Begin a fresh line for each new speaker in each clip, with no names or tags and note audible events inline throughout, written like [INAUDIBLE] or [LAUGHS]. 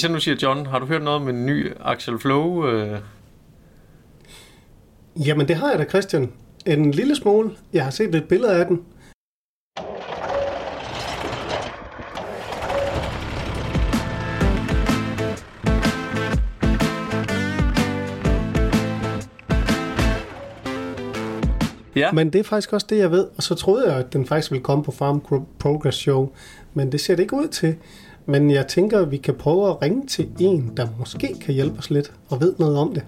Hvis jeg nu siger, John, har du hørt noget om en ny Axel Flow? Øh?
Jamen det har jeg da, Christian. En lille smule. Jeg har set lidt billeder af den.
Ja.
Men det er faktisk også det, jeg ved. Og så troede jeg, at den faktisk ville komme på Farm Progress Show. Men det ser det ikke ud til. Men jeg tænker, at vi kan prøve at ringe til en, der måske kan hjælpe os lidt og ved noget om det.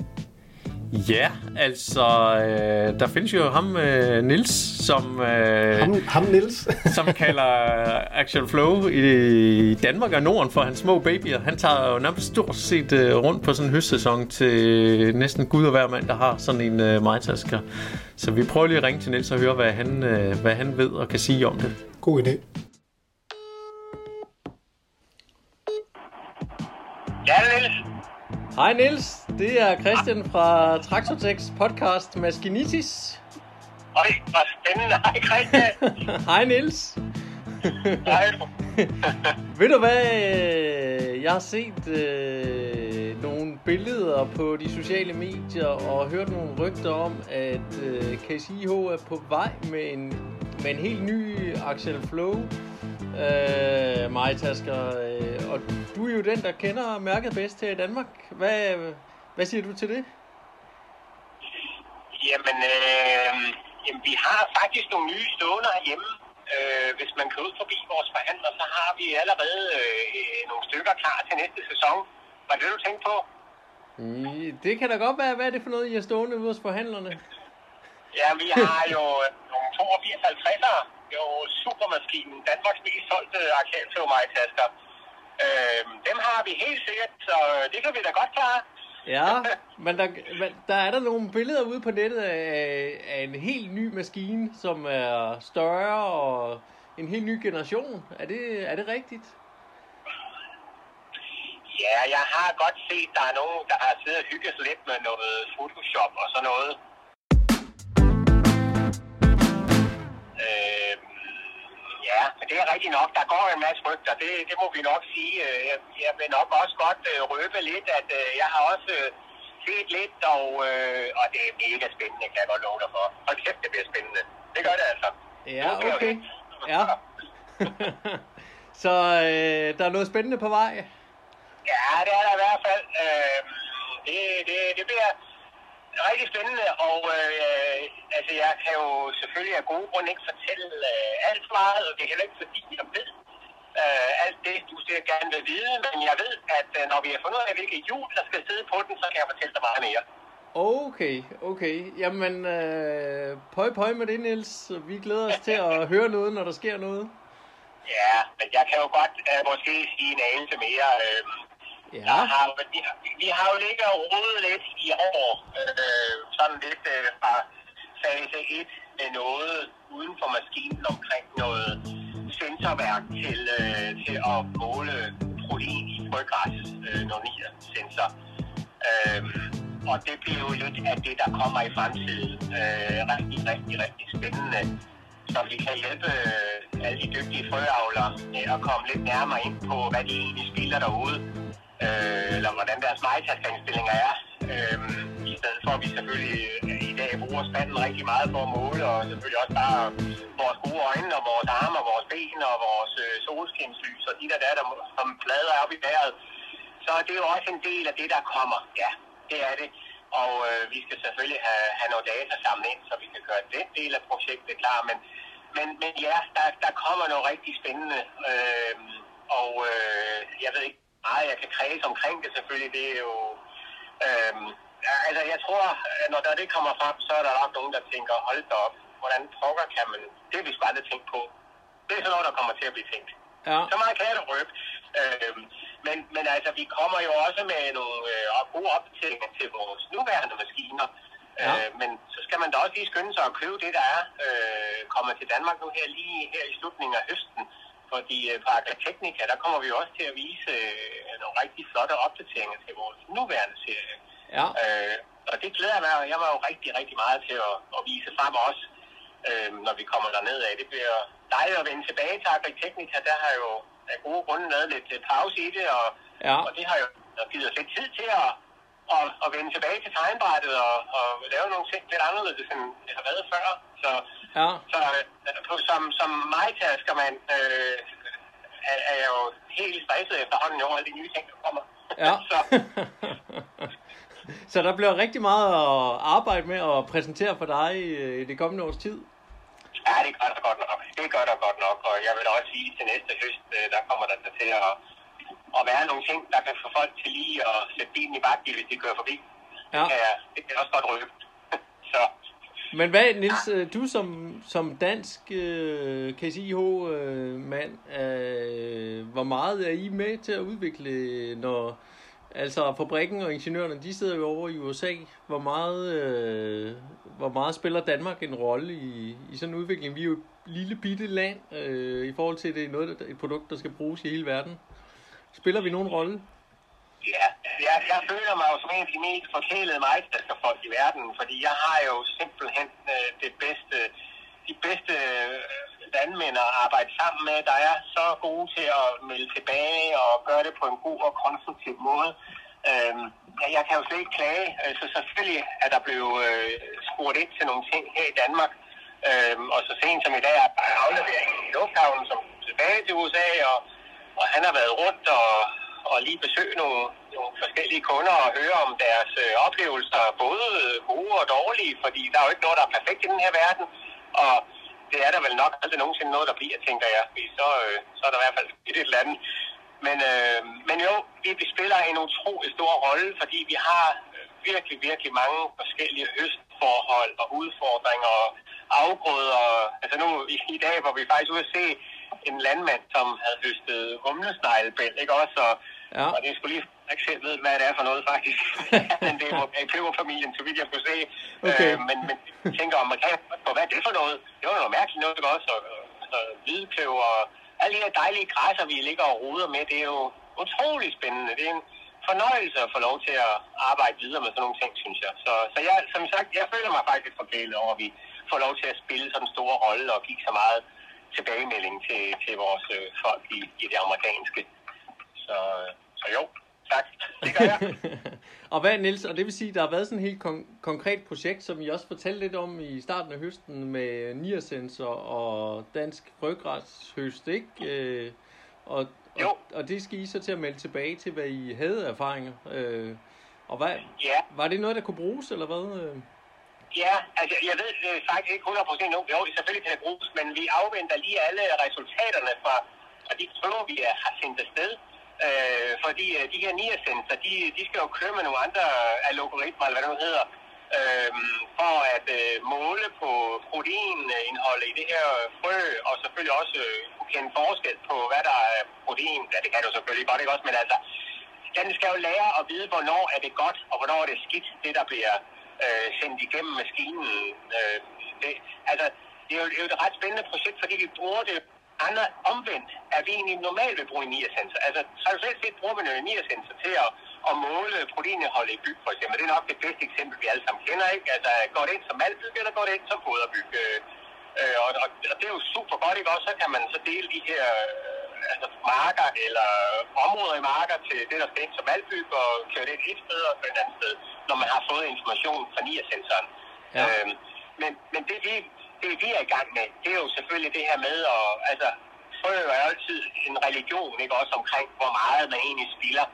Ja, altså, øh, der findes jo ham, øh, Nils, som, øh,
Ham, ham Niels. [LAUGHS]
som kalder Action Flow i Danmark og Norden for hans små babyer. Han tager jo nærmest stort set øh, rundt på sådan en høstsæson til næsten gud og hver mand, der har sådan en øh, majtasker. Så vi prøver lige at ringe til Nils og høre, hvad han, øh, hvad han ved og kan sige om det.
God idé.
Ja, Niels.
Hej Nils, det er Christian fra Traktortex podcast Maskinitis.
Øj, hvor spændende. Hej, Christian. [LAUGHS]
Hej Nils.
Hej. [LAUGHS]
Ved du hvad, jeg har set øh, nogle billeder på de sociale medier og hørt nogle rygter om, at øh, KCH er på vej med en, med en helt ny Axel Flow øh, majtasker. Øh, og du er jo den, der kender mærket bedst her i Danmark. Hvad, hvad siger du til det?
Jamen, øh, jamen, vi har faktisk nogle nye stående herhjemme. Øh, hvis man kan ud forbi vores forhandler, så har vi allerede øh, nogle stykker klar til næste sæson. Var det, du tænkte på?
Det kan da godt være. Hvad er det for noget, I har stående ude hos forhandlerne?
Ja, vi har jo nogle 8250'ere. Jo supermaskinen. Danmarks mest solgte arkadelflowmejtasker. Øh, dem har vi helt sikkert, så det kan vi da godt klare.
Ja, [LAUGHS] men der, men der er der nogle billeder ude på nettet af, af en helt ny maskine, som er større og en helt ny generation. Er det, er det rigtigt?
Ja, jeg har godt set, der er nogen, der har siddet og hygget lidt med noget Photoshop og sådan noget. Øh, ja, men det er rigtigt nok. Der går en masse rygter. Det, det må vi nok sige. Øh, Jeg, jeg vil nok også godt øh, røbe lidt, at øh, jeg har også set lidt, og, og det er mega spændende, kan jeg godt love dig for. Hold kæft, det bliver spændende. Det gør det altså.
Ja, okay. Ja. [LAUGHS] Så øh, der er noget spændende på vej.
Ja, det er der i hvert fald. Øh, det, det, det bliver rigtig spændende, og øh, altså, jeg kan jo selvfølgelig af gode grunde ikke fortælle øh, alt meget, og det er heller ikke fordi, jeg ved øh, alt det, du sikkert gerne vil vide, men jeg ved, at øh, når vi har fundet ud af, hvilket hjul, der skal sidde på den, så kan jeg fortælle dig meget mere.
Okay, okay. Jamen, øh, pøj pøj med det, Niels. Vi glæder os til at høre noget, når der sker noget.
Ja, men jeg kan jo godt øh, måske sige en anelse mere. Øh,
Ja,
Der har, vi, har, vi har jo ligget og rodet lidt i år, øh, sådan lidt øh, fra fase 1 med noget uden for maskinen omkring noget sensorværk til, øh, til at måle protein i frøgræs, øh, noget sensor. Øh, og det bliver jo lidt af det, der kommer i fremtiden. Øh, rigtig, rigtig, rigtig spændende. Så vi kan hjælpe øh, alle de dygtige frøavlere med at komme lidt nærmere ind på, hvad de egentlig spiller derude øh, eller hvordan deres majtaskerindstillinger er. Øh, I stedet for, at vi selvfølgelig øh, i dag bruger spanden rigtig meget for at måle, og selvfølgelig også bare vores gode øjne, og vores arme, og vores ben, og vores øh, solskinslys, og de der, der, der som plader op i vejret. Så det er jo også en del af det, der kommer. Ja, det er det. Og øh, vi skal selvfølgelig have, have noget data samlet ind, så vi kan gøre den del af projektet klar. Men, men, men ja, der, der kommer noget rigtig spændende. Øh, og øh, jeg ved ikke meget, jeg kan kredse omkring det selvfølgelig. Det er jo... Øh, altså, jeg tror, når der det kommer frem, så er der nok nogen, der tænker, hold da op, hvordan pokker kan man... Det har vi sgu aldrig tænkt på. Det er sådan noget, der kommer til at blive tænkt.
ja.
Så meget kan jeg da røbe. Øhm, men, men altså, vi kommer jo også med nogle øh, gode opdateringer til vores nuværende maskiner.
Ja.
Øh, men så skal man da også lige skynde sig at købe det, der er øh, kommer til Danmark nu her lige her i slutningen af høsten. Fordi øh, på Agriteknika, der kommer vi jo også til at vise øh, nogle rigtig flotte opdateringer til vores nuværende serie.
Ja.
Øh, og det glæder jeg mig, jeg var jo rigtig, rigtig meget til at, at vise frem også, øh, når vi kommer derned af. Det bliver dejligt at vende tilbage til Agriteknika. Der har jo af gode grunde lavet lidt pause i det, og
Ja.
Og det har jo givet os lidt tid til at, at, at vende tilbage til tegnbrættet og, og lave nogle ting lidt anderledes, end det har været før. Så,
Ja.
så øh, på, som, som majtasker man øh, er, er jeg jo helt stresset efterhånden over alle de nye ting, der kommer.
Ja. [LAUGHS]
så,
Så der bliver rigtig meget at arbejde med og præsentere for dig øh, i det kommende års tid.
Ja, det gør der godt nok. Det gør der godt nok, og jeg vil også sige, til næste høst, øh, der kommer der til at, at være nogle ting, der kan få folk til lige at sætte bilen i bakke, hvis de kører forbi.
Ja.
Det, kan jeg, det kan jeg også godt røbe. [LAUGHS] Så
men hvad, Nils, øh, du som, som dansk øh, KCIH-mand, øh, øh, hvor meget er I med til at udvikle, når altså fabrikken og ingeniørerne, de sidder jo over i USA. Hvor meget, øh, hvor meget spiller Danmark en rolle i, i sådan en udvikling? Vi er jo et lille bitte land øh, i forhold til, at det er noget, et produkt, der skal bruges i hele verden. Spiller vi nogen rolle?
Ja, Altså, jeg, jeg føler mig jo som en af de mest forkælede majstadskerfolk i verden, fordi jeg har jo simpelthen øh, det bedste, de bedste øh, landmænd at arbejde sammen med, der er så gode til at melde tilbage og gøre det på en god og konstruktiv måde. Øhm, ja, jeg kan jo slet ikke klage, så selvfølgelig er der blevet øh, spurgt ind til nogle ting her i Danmark, øhm, og så sent som i dag er der aflevering i lufthavnen som tilbage til USA, og, og han har været rundt og, og lige besøgt nogle forskellige kunder og høre om deres øh, oplevelser, både gode og dårlige, fordi der er jo ikke noget, der er perfekt i den her verden, og det er der vel nok aldrig nogensinde noget, der bliver, tænker jeg, fordi så, øh, så er der i hvert fald et eller andet. Men, øh, men jo, vi spiller en utrolig stor rolle, fordi vi har øh, virkelig, virkelig mange forskellige høstforhold og udfordringer og afgrøder. Altså nu i, i dag var vi faktisk ude at se en landmand, som havde høstet humlesneglebæl, ikke også? Og,
Ja.
og det skulle lige jeg ikke selv ved, hvad det er for noget faktisk. [LAUGHS] men det var i peberfamilien, så vidt jeg kunne se.
Okay.
Øh, men, men tænker om, man kan på, hvad er det for noget? Det var noget mærkeligt noget, ikke også? Og, altså, hvidkløv og alle de her dejlige græsser, vi ligger og roder med, det er jo utrolig spændende. Det er en fornøjelse at få lov til at arbejde videre med sådan nogle ting, synes jeg. Så, så jeg, som sagt, jeg føler mig faktisk lidt forkælet over, at vi får lov til at spille sådan en stor rolle og give så meget tilbagemelding til, til vores øh, folk i, i det amerikanske. Så, så jo, tak. Det gør jeg. [LAUGHS]
og hvad, Niels, og det vil sige, der har været sådan et helt kon- konkret projekt, som I også fortalte lidt om i starten af høsten med Niasensor og Dansk Rødgræshøst, ikke? Øh, og,
Jo.
og, og det skal I så til at melde tilbage til, hvad I havde erfaringer. Øh, og hvad,
Ja,
var det noget, der kunne bruges, eller hvad? Øh,
Ja, altså jeg ved det er faktisk ikke 100% nu. Jo, det selvfølgelig kan det bruges, men vi afventer lige alle resultaterne fra, fra de prøver, vi har sendt afsted. Øh, fordi øh, de her niasenser, de, de skal jo køre med nogle andre algoritmer, eller hvad det nu hedder, øh, for at øh, måle på proteinindholdet i det her frø, og selvfølgelig også øh, kunne kende forskel på, hvad der er protein. Ja, det kan du selvfølgelig godt, ikke også? Men altså, den skal jo lære at vide, hvornår er det godt, og hvornår er det skidt, det der bliver øh, sendt igennem maskinen. Øh, det, altså, det er, jo, det er jo et ret spændende projekt, fordi vi bruger det andre omvendt, at vi egentlig normalt vil bruge en niasensor. Altså, traditionelt set bruger man jo en niasensor til at, at måle proteinindholdet i byg, for eksempel. Det er nok det bedste eksempel, vi alle sammen kender, ikke? Altså, går det ind som malbyg, eller går det ind som foderbyg? Øh, og, og, og, det er jo super godt, ikke? Også så kan man så dele de her øh, altså marker eller områder i marker til det, der skal ind som malbyg, og køre det et sted og et andet sted, når man har fået information fra niasensoren.
Ja.
Øhm, men, men det, vi, det, vi er i gang med, det er jo selvfølgelig det her med, at, altså, frø er jo altid en religion, ikke også omkring, hvor meget man egentlig spilder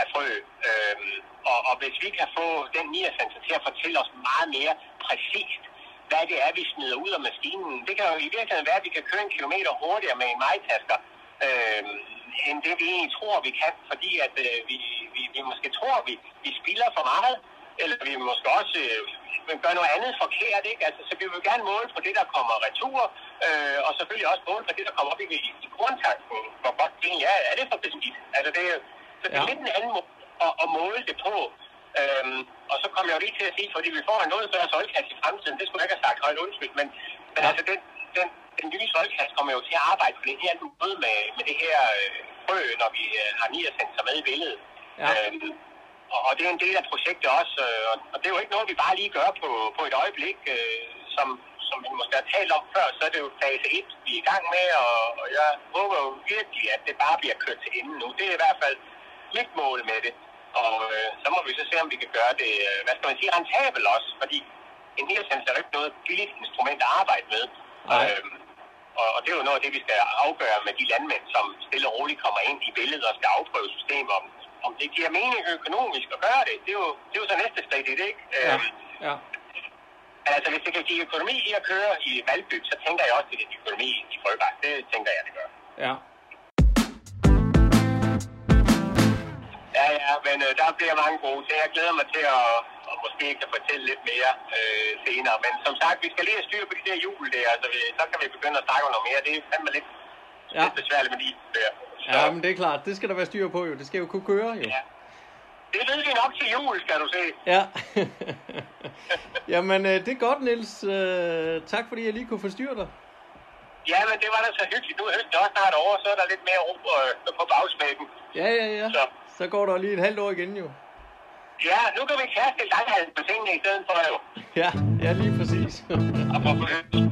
af frø. Øhm, og, og hvis vi kan få den niasensor til at fortælle os meget mere præcist, hvad det er, vi smider ud af maskinen. Det kan jo i virkeligheden være, at vi kan køre en kilometer hurtigere med en majtasker, øhm, end det vi egentlig tror, vi kan, fordi at øh, vi, vi, vi måske tror, vi, vi spilder for meget, eller vi måske også øh, gør noget andet forkert, ikke? Altså, så vi vil gerne måle på det, der kommer retur, øh, og selvfølgelig også måle på det, der kommer op i, i, i grundtanken, hvor godt det egentlig er. Er det for beskidt? Altså, det, så det er
Ja.
lidt en anden måde at, at måle det på. Øhm, og så kom jeg jo lige til at sige, fordi vi får en noget større solkasse i fremtiden, det skulle jeg ikke have sagt højt undskyld, men, men altså den, den, den nye solkasse kommer jo til at arbejde på en helt anden måde med, med det her øh, frø, når vi øh, har niasensor med i billedet.
Ja.
Øhm, og, og det er en del af projektet også, øh, og, og det er jo ikke noget, vi bare lige gør på, på et øjeblik, øh, som, som vi måske har talt om før, så er det jo fase 1, vi er i gang med, og, og jeg håber jo virkelig, at det bare bliver kørt til enden nu. Det er i hvert fald nyt mål med det. Og øh, så må vi så se, om vi kan gøre det, øh, hvad skal man sige, rentabel også. Fordi en geosensor er jo ikke noget billigt instrument at arbejde med.
Nej.
Øhm, og, og det er jo noget af det, vi skal afgøre med de landmænd, som stille og roligt kommer ind i billedet og skal afprøve systemet, om, det giver mening økonomisk at gøre det. Det er jo, det er jo så næste skridt i det, ikke?
Ja,
Øhm,
ja.
Altså, hvis det kan give økonomi i at køre i Valby, så tænker jeg også, at det kan økonomi i Frøbak. Det tænker jeg, det gør.
Ja.
Ja, ja, men øh, der bliver mange gode ting. Jeg glæder mig til at, og måske kan fortælle lidt mere øh, senere. Men som sagt, vi skal lige have styr på de der jul der, så, vi, så kan vi begynde at snakke om noget mere. Det er fandme lidt,
Ja.
lidt besværligt med de der. Så,
Ja, men det er klart. Det skal der være styr på jo. Det skal jo kunne køre jo.
ja. Det ved vi nok til jul, skal du se.
Ja. [LAUGHS] Jamen, øh, det er godt, Niels. Øh, tak fordi jeg lige kunne forstyrre dig.
Ja, men det var da så hyggeligt. Nu er høsten også snart over, så er der lidt mere ro på, øh, på bagsmækken.
Ja, ja, ja.
Så.
Så går der lige et halvt år igen jo.
Ja, nu kan vi kaste langhalm på tingene i stedet for jo.
Ja, ja lige præcis.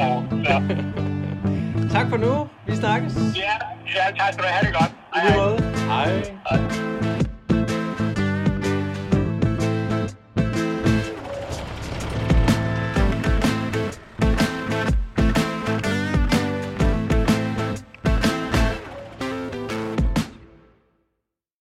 Og. Så. [LAUGHS]
tak for nu. Vi snakkes.
Ja, ja, tak skal du have det